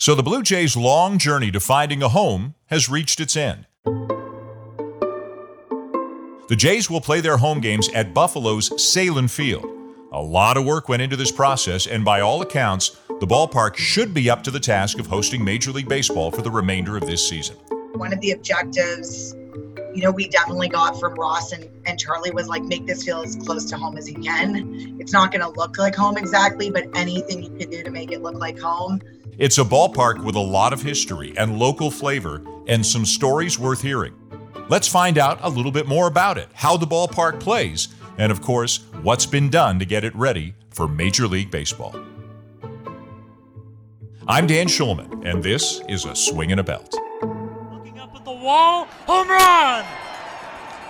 So the Blue Jays' long journey to finding a home has reached its end. The Jays will play their home games at Buffalo's Sahlen Field. A lot of work went into this process, and by all accounts, the ballpark should be up to the task of hosting Major League Baseball for the remainder of this season. One of the objectives, you know, we definitely got from Ross and, and Charlie was like, make this feel as close to home as you can. It's not going to look like home exactly, but anything you can do to make it look like home. It's a ballpark with a lot of history and local flavor and some stories worth hearing. Let's find out a little bit more about it, how the ballpark plays, and of course, what's been done to get it ready for Major League Baseball. I'm Dan Shulman, and this is a swing and a belt. Looking up at the wall, home run!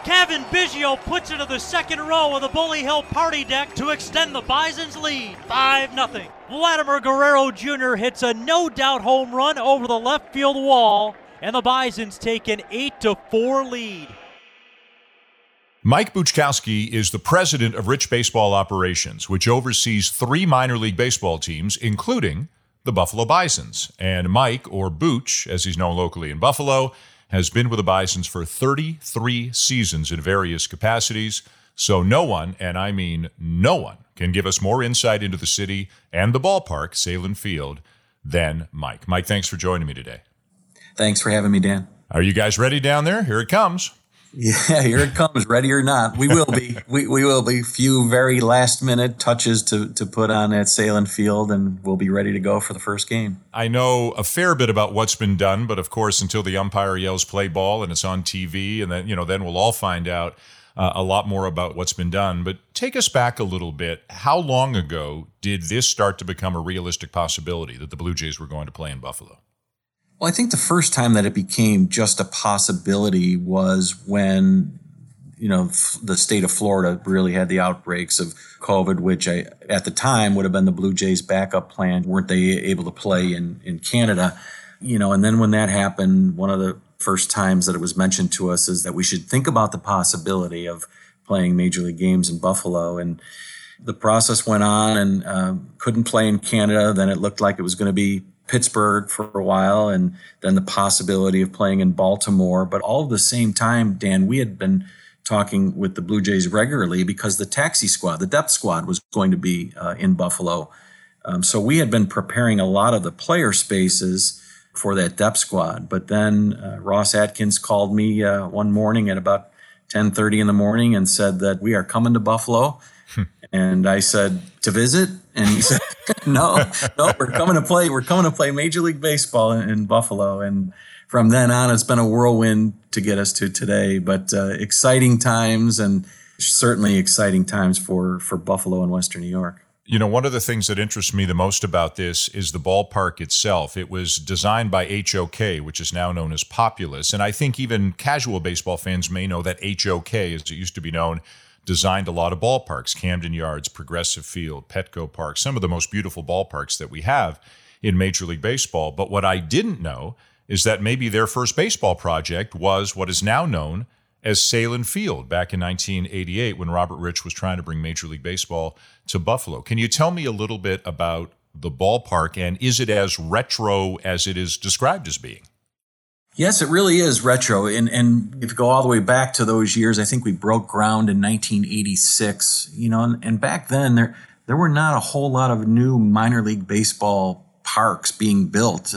Cavan Biggio puts it to the second row of the Bully Hill party deck to extend the Bison's lead, 5 0. Vladimir Guerrero Jr. hits a no doubt home run over the left field wall and the Bisons take an 8 to 4 lead. Mike Buczkowski is the president of Rich Baseball Operations, which oversees three minor league baseball teams, including the Buffalo Bisons. And Mike, or Booch, as he's known locally in Buffalo, has been with the Bisons for 33 seasons in various capacities. So no one, and I mean no one, can give us more insight into the city and the ballpark, Sahlen Field, than Mike. Mike, thanks for joining me today. Thanks for having me, Dan. Are you guys ready down there? Here it comes. Yeah, here it comes, ready or not. We will be. we, we will be. Few very last minute touches to, to put on at Sahlen Field, and we'll be ready to go for the first game. I know a fair bit about what's been done, but of course, until the umpire yells play ball and it's on TV, and then, you know, then we'll all find out uh, a lot more about what's been done. But take us back a little bit. How long ago did this start to become a realistic possibility that the Blue Jays were going to play in Buffalo? Well, I think the first time that it became just a possibility was when, you know, the state of Florida really had the outbreaks of COVID, which I, at the time would have been the Blue Jays backup plan. Weren't they able to play in, in Canada? You know, and then when that happened, one of the first times that it was mentioned to us is that we should think about the possibility of playing major league games in Buffalo. And the process went on and uh, couldn't play in Canada. Then it looked like it was going to be Pittsburgh for a while and then the possibility of playing in Baltimore. But all at the same time, Dan, we had been talking with the Blue Jays regularly because the taxi squad, the depth squad, was going to be uh, in Buffalo. Um, so we had been preparing a lot of the player spaces for that depth squad. But then uh, Ross Atkins called me uh, one morning at about 10:30 in the morning and said that we are coming to Buffalo. and I said to visit, and he said, "No, no, we're coming to play. We're coming to play Major League Baseball in, in Buffalo." And from then on, it's been a whirlwind to get us to today. But uh, exciting times, and certainly exciting times for for Buffalo and Western New York. You know, one of the things that interests me the most about this is the ballpark itself. It was designed by HOK, which is now known as Populous. And I think even casual baseball fans may know that HOK, as it used to be known, designed a lot of ballparks Camden Yards, Progressive Field, Petco Park, some of the most beautiful ballparks that we have in Major League Baseball. But what I didn't know is that maybe their first baseball project was what is now known as Sahlen Field back in 1988 when Robert Rich was trying to bring Major League Baseball to Buffalo. Can you tell me a little bit about the ballpark and is it as retro as it is described as being? Yes, it really is retro. And, and if you go all the way back to those years, I think we broke ground in 1986, you know, and, and back then there, there were not a whole lot of new minor league baseball parks being built.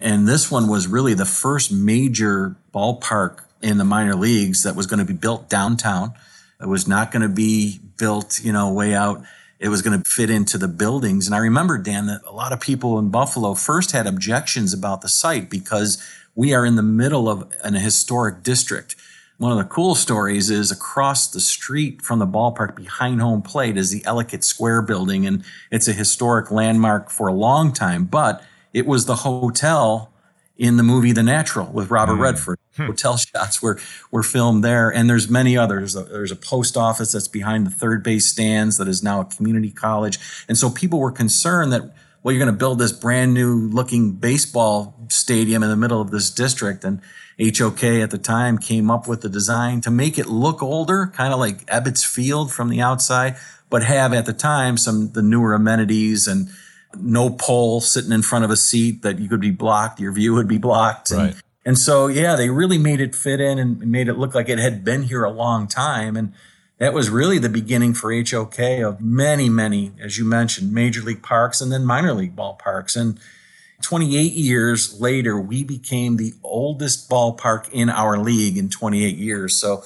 And this one was really the first major ballpark in the minor leagues that was going to be built downtown. It was not going to be built, you know, way out. It was going to fit into the buildings. And I remember, Dan, that a lot of people in Buffalo first had objections about the site because we are in the middle of an historic district. One of the cool stories is across the street from the ballpark behind home plate is the Ellicott Square building. And it's a historic landmark for a long time, but it was the hotel in the movie The Natural with Robert mm. Redford. Hmm. Hotel shots were were filmed there, and there's many others. There's a post office that's behind the third base stands that is now a community college, and so people were concerned that well, you're going to build this brand new looking baseball stadium in the middle of this district, and HOK at the time came up with the design to make it look older, kind of like Ebbets Field from the outside, but have at the time some the newer amenities and no pole sitting in front of a seat that you could be blocked, your view would be blocked. Right. And, and so, yeah, they really made it fit in and made it look like it had been here a long time. And that was really the beginning for HOK of many, many, as you mentioned, major league parks and then minor league ballparks. And 28 years later, we became the oldest ballpark in our league in 28 years. So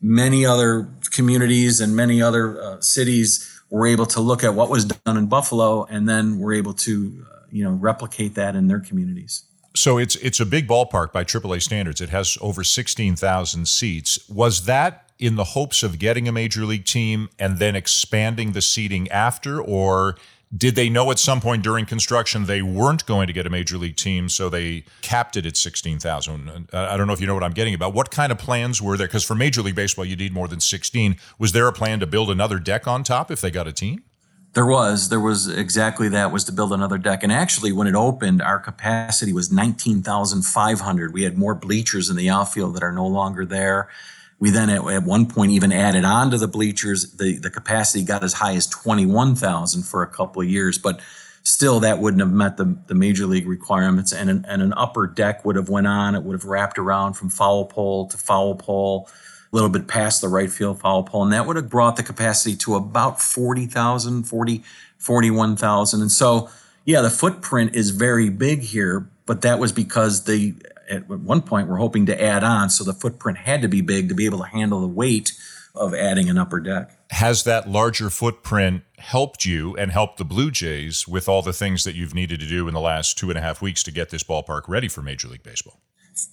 many other communities and many other uh, cities were able to look at what was done in Buffalo and then were able to, uh, you know, replicate that in their communities. So it's it's a big ballpark by AAA standards. It has over 16,000 seats. Was that in the hopes of getting a major league team and then expanding the seating after or did they know at some point during construction they weren't going to get a major league team, so they capped it at 16,000? Uh, I don't know if you know what I'm getting about. What kind of plans were there? Because for Major League Baseball, you need more than 16. Was there a plan to build another deck on top if they got a team? There was. There was exactly that was to build another deck. And actually, when it opened, our capacity was 19,500. We had more bleachers in the outfield that are no longer there. We then at, at, one point even added on to the bleachers. The, the capacity got as high as 21,000 for a couple of years, but still that wouldn't have met the, the major league requirements. And an, and an upper deck would have went on. It would have wrapped around from foul pole to foul pole, a little bit past the right field foul pole. And that would have brought the capacity to about 40,000, 40, 41,000. And so, yeah, the footprint is very big here, but that was because they at one point we're hoping to add on, so the footprint had to be big to be able to handle the weight of adding an upper deck. Has that larger footprint helped you and helped the Blue Jays with all the things that you've needed to do in the last two and a half weeks to get this ballpark ready for Major League Baseball?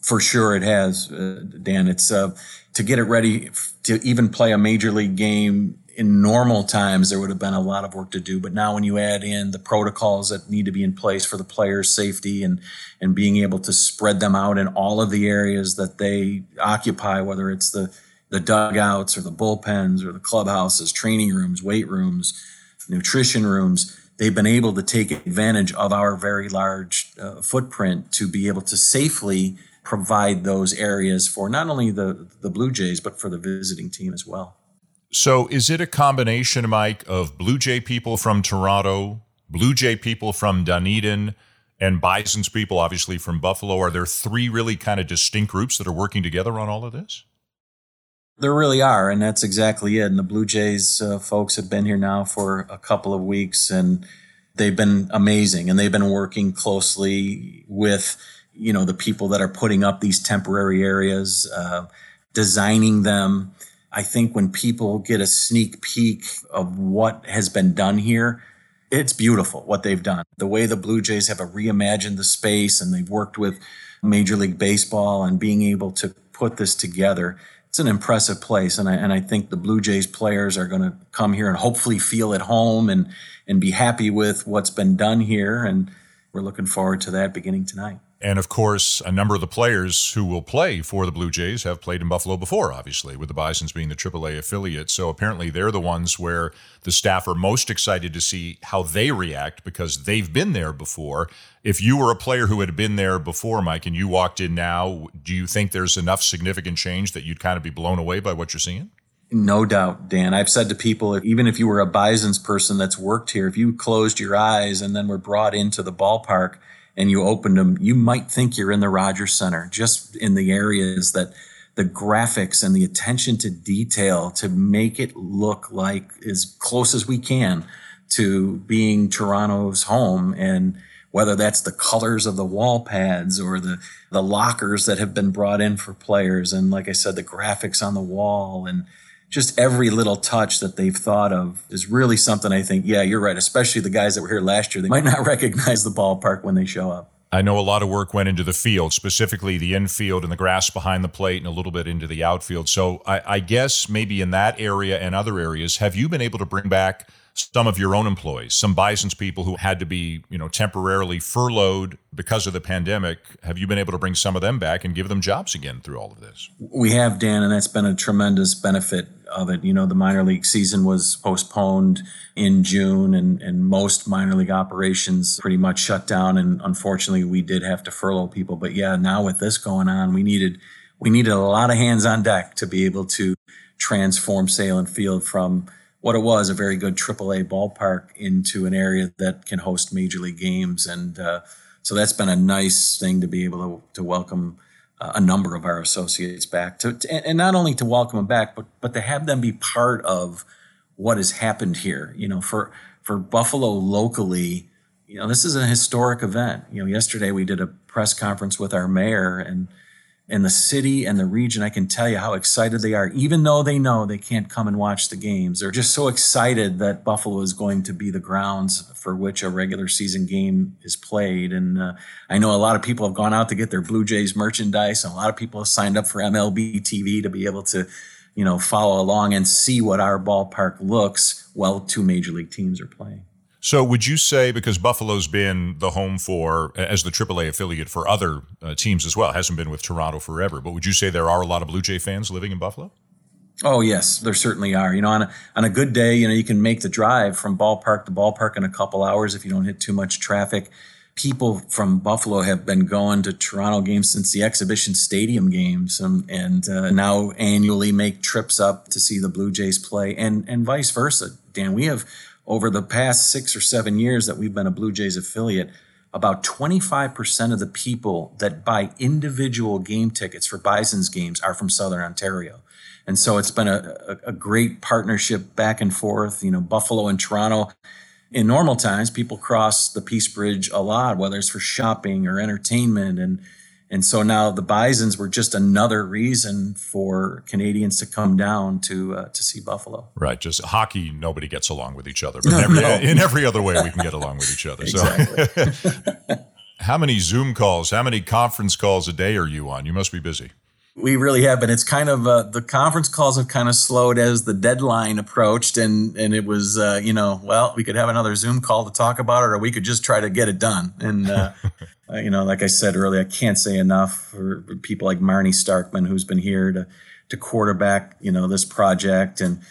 For sure, it has, uh, Dan. It's uh, to get it ready to even play a major league game in normal times there would have been a lot of work to do. But now when you add in the protocols that need to be in place for the players safety and and being able to spread them out in all of the areas that they occupy whether it's the the dugouts or the bullpens or the clubhouses training rooms weight rooms nutrition rooms they've been able to take advantage of our very large uh, footprint to be able to safely provide those areas for not only the the blue jays but for the visiting team as well so is it a combination, Mike, of Blue Jay people from Toronto, Blue Jay people from Dunedin, and Bison's people, obviously from Buffalo? Are there three really kind of distinct groups that are working together on all of this? There really are, and that's exactly it. And the Blue Jays uh, folks have been here now for a couple of weeks, and they've been amazing. And they've been working closely with, you know, the people that are putting up these temporary areas, uh, designing them I think when people get a sneak peek of what has been done here, it's beautiful what they've done. The way the Blue Jays have reimagined the space and they've worked with Major League Baseball and being able to put this together. It's an impressive place. And I, and I think the Blue Jays players are going to come here and hopefully feel at home and, and be happy with what's been done here. And we're looking forward to that beginning tonight. And of course, a number of the players who will play for the Blue Jays have played in Buffalo before, obviously, with the Bisons being the AAA affiliate. So apparently they're the ones where the staff are most excited to see how they react because they've been there before. If you were a player who had been there before, Mike, and you walked in now, do you think there's enough significant change that you'd kind of be blown away by what you're seeing? No doubt, Dan. I've said to people, even if you were a Bisons person that's worked here, if you closed your eyes and then were brought into the ballpark – and you opened them, you might think you're in the Rogers Center, just in the areas that the graphics and the attention to detail to make it look like as close as we can to being Toronto's home. And whether that's the colors of the wall pads or the the lockers that have been brought in for players and like I said the graphics on the wall and just every little touch that they've thought of is really something I think, yeah, you're right. Especially the guys that were here last year, they might not recognize the ballpark when they show up. I know a lot of work went into the field, specifically the infield and the grass behind the plate, and a little bit into the outfield. So I, I guess maybe in that area and other areas, have you been able to bring back some of your own employees, some Bison's people who had to be, you know, temporarily furloughed because of the pandemic. Have you been able to bring some of them back and give them jobs again through all of this? We have, Dan, and that's been a tremendous benefit of it. You know, the minor league season was postponed in June and, and most minor league operations pretty much shut down. And unfortunately, we did have to furlough people. But yeah, now with this going on, we needed we needed a lot of hands on deck to be able to transform Sahlen Field from what it was a very good AAA ballpark into an area that can host major league games. And uh, so that's been a nice thing to be able to, to welcome uh, a number of our associates back to, to, and not only to welcome them back, but, but to have them be part of what has happened here. You know, for, for Buffalo locally, you know, this is a historic event. You know, yesterday we did a press conference with our mayor and and the city and the region, I can tell you how excited they are, even though they know they can't come and watch the games. They're just so excited that Buffalo is going to be the grounds for which a regular season game is played. And uh, I know a lot of people have gone out to get their Blue Jays merchandise, and a lot of people have signed up for MLB TV to be able to, you know, follow along and see what our ballpark looks while two major league teams are playing. So, would you say because Buffalo's been the home for as the AAA affiliate for other uh, teams as well, hasn't been with Toronto forever, but would you say there are a lot of Blue Jay fans living in Buffalo? Oh yes, there certainly are. You know, on a, on a good day, you know, you can make the drive from ballpark to ballpark in a couple hours if you don't hit too much traffic. People from Buffalo have been going to Toronto games since the exhibition stadium games, um, and uh, now annually make trips up to see the Blue Jays play, and and vice versa. Dan, we have over the past six or seven years that we've been a Blue Jays affiliate, about 25% of the people that buy individual game tickets for Bison's games are from Southern Ontario. And so it's been a, a, a great partnership back and forth. You know, Buffalo and Toronto. In normal times, people cross the Peace Bridge a lot, whether it's for shopping or entertainment. And and so now the Bisons were just another reason for Canadians to come down to uh, to see Buffalo. Right. Just hockey, nobody gets along with each other. But no, in, every, no. in every other way, we can get along with each other. exactly. So, how many Zoom calls, how many conference calls a day are you on? You must be busy. We really have been. It's kind of uh, the conference calls have kind of slowed as the deadline approached, and and it was uh, you know well we could have another Zoom call to talk about it, or we could just try to get it done. And uh, you know, like I said earlier, I can't say enough for people like Marnie Starkman, who's been here to to quarterback you know this project, and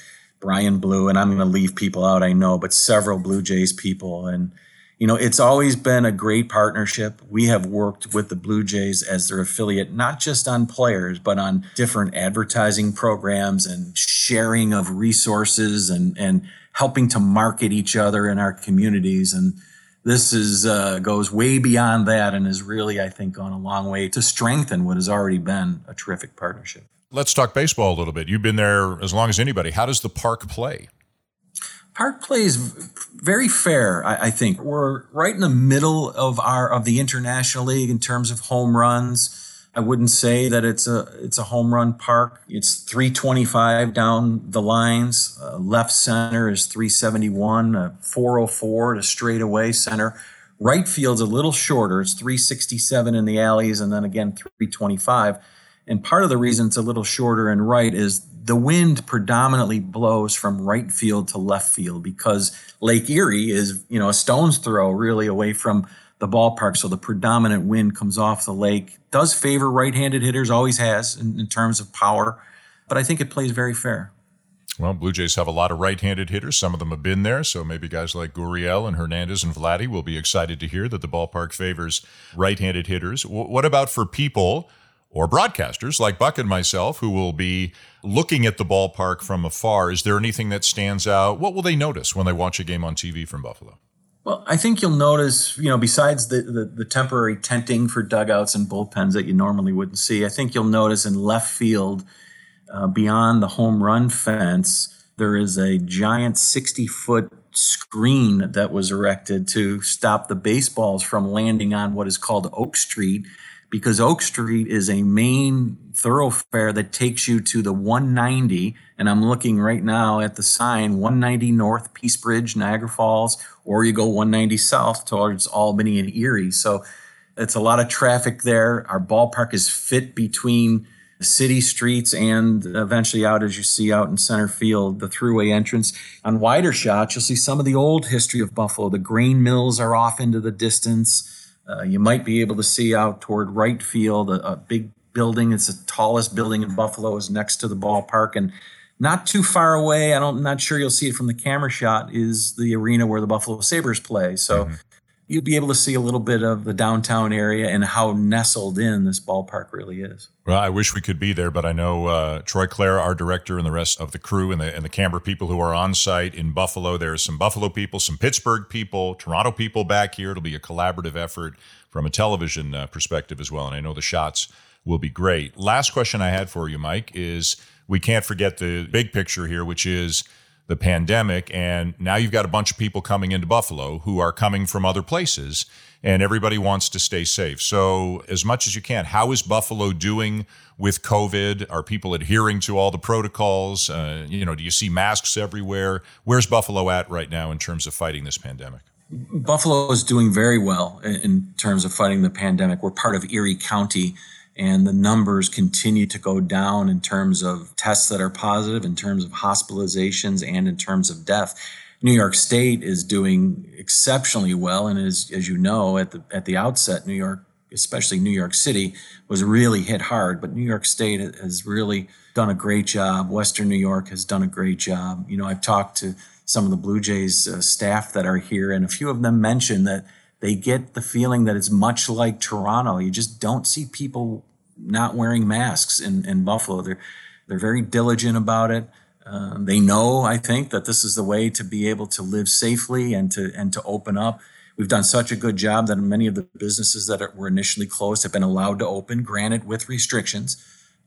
Brian Blue, and I'm going to leave people out, I know, but several Blue Jays people and you know, it's always been a great partnership. We have worked with the Blue Jays as their affiliate, not just on players, but on different advertising programs and sharing of resources and, and helping to market each other in our communities. And this is uh, goes way beyond that and has really, I think, gone a long way to strengthen what has already been a terrific partnership. Let's talk baseball a little bit. You've been there as long as anybody. How does the park play? Park plays very fair, I, I, think. We're right in the middle of our of the International League in terms of home runs. I wouldn't say that it's a it's a home run park. It's 325 down the lines. Uh, left center is 371, uh, 404 to straightaway center. Right field's a little shorter. It's 367 in the alleys, and then again 325. And part of the reason it's a little shorter in right is the wind predominantly blows from right field to left field because Lake Erie is, you know, a stone's throw really away from the ballpark. So the predominant wind comes off the lake. Does favor right handed hitters, always has in, in terms of power, but I think it plays very fair. Well, Blue Jays have a lot of right-handed hitters. Some of them have been there, so maybe guys like Gurriel and Hernandez and Vladdy will be excited to hear that the ballpark favors right-handed hitters. what about for people or broadcasters like Buck and myself who will be looking at the ballpark from afar, is there anything that stands out? What will they notice when they watch a game on TV from Buffalo? Well, I think you'll notice, you know, besides the, the, the, temporary tenting for dugouts and bullpens that you normally wouldn't see, I think you'll notice in left field, uh, beyond the home run fence, there is a giant 60 foot screen that was erected to stop the baseballs from landing on what is called Oak Street because Oak Street is a main thoroughfare that takes you to the 190. And I'm looking right now at the sign 190 North Peace Bridge, Niagara Falls, or you go 190 South towards Albany and Erie. So it's a lot of traffic there. Our ballpark is fit between city streets and eventually out as you see out in center field, the throughway entrance. On wider shots, you'll see some of the old history of Buffalo. The grain mills are off into the distance. Uh, you might be able to see out toward right field a, a, big building. It's the tallest building in Buffalo, is next to the ballpark, and not too far away. I don't, I'm not sure you'll see it from the camera shot. Is the arena where the Buffalo Sabres play? So. Mm-hmm. You'll be able to see a little bit of the downtown area and how nestled in this ballpark really is. Well, I wish we could be there, but I know uh, Troy Clare, our director, and the rest of the crew and the and the camera people who are on site in Buffalo. There are some Buffalo people, some Pittsburgh people, Toronto people back here. It'll be a collaborative effort from a television uh, perspective as well, and I know the shots will be great. Last question I had for you, Mike, is we can't forget the big picture here, which is the pandemic. And now you've got a bunch of people coming into Buffalo who are coming from other places, and everybody wants to stay safe. So, as much as you can, how is Buffalo doing with COVID? Are people adhering to all the protocols? Uh, you know, do you see masks everywhere? Where's Buffalo at right now in terms of fighting this pandemic? Buffalo is doing very well in terms of fighting the pandemic. We're part of Erie County and the numbers continue to go down in terms of tests that are positive, in terms of hospitalizations, and in terms of death. New York State is doing exceptionally well, and as as you know at the at the outset, New York, especially New York City, was really hit hard. But New York State has really done a great job. Western New York has done a great job. You know, I've talked to some of the Blue Jays uh, staff that are here, and a few of them mentioned that they get the feeling that it's much like Toronto. You just don't see people not wearing masks in, in Buffalo. They're they're very diligent about it. Uh, they know, I think, that this is the way to be able to live safely and to and to open up. We've done such a good job that many of the businesses that are, were initially closed have been allowed to open, granted with restrictions,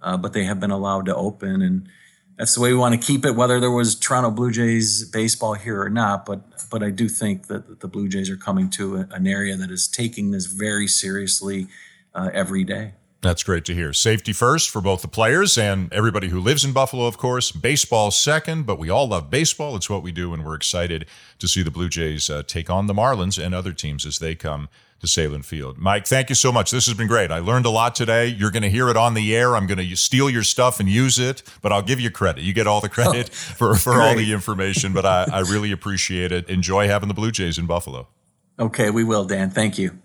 uh, but they have been allowed to open, and that's the way we want to keep it. Whether there was Toronto Blue Jays baseball here or not, but but I do think that the Blue Jays are coming to an area that is taking this very seriously uh, every day. That's great to hear. Safety first for both the players and everybody who lives in Buffalo, of course. Baseball second, but we all love baseball. It's what we do, and we're excited to see the Blue Jays uh, take on the Marlins and other teams as they come to Sahlen Field. Mike, thank you so much. This has been great. I learned a lot today. You're going to hear it on the air. I'm going to steal your stuff and use it, but I'll give you credit. You get all the credit oh, for, for all the information, but I, I really appreciate it. Enjoy having the Blue Jays in Buffalo. Okay, we will, Dan. Thank you.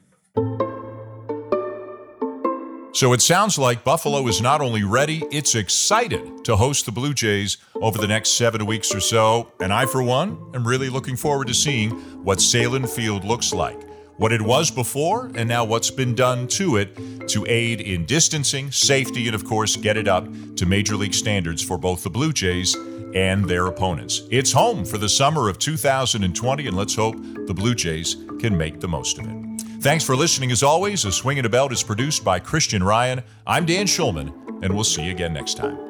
So it sounds like Buffalo is not only ready, it's excited to host the Blue Jays over the next seven weeks or so. And I, for one, am really looking forward to seeing what Sahlen Field looks like. What it was before, and now what's been done to it to aid in distancing, safety, and of course, get it up to Major League standards for both the Blue Jays and their opponents. It's home for the summer of 2020, and let's hope the Blue Jays can make the most of it. Thanks for listening as always. A Swing and a Belt is produced by Christian Ryan. I'm Dan Shulman, and we'll see you again next time.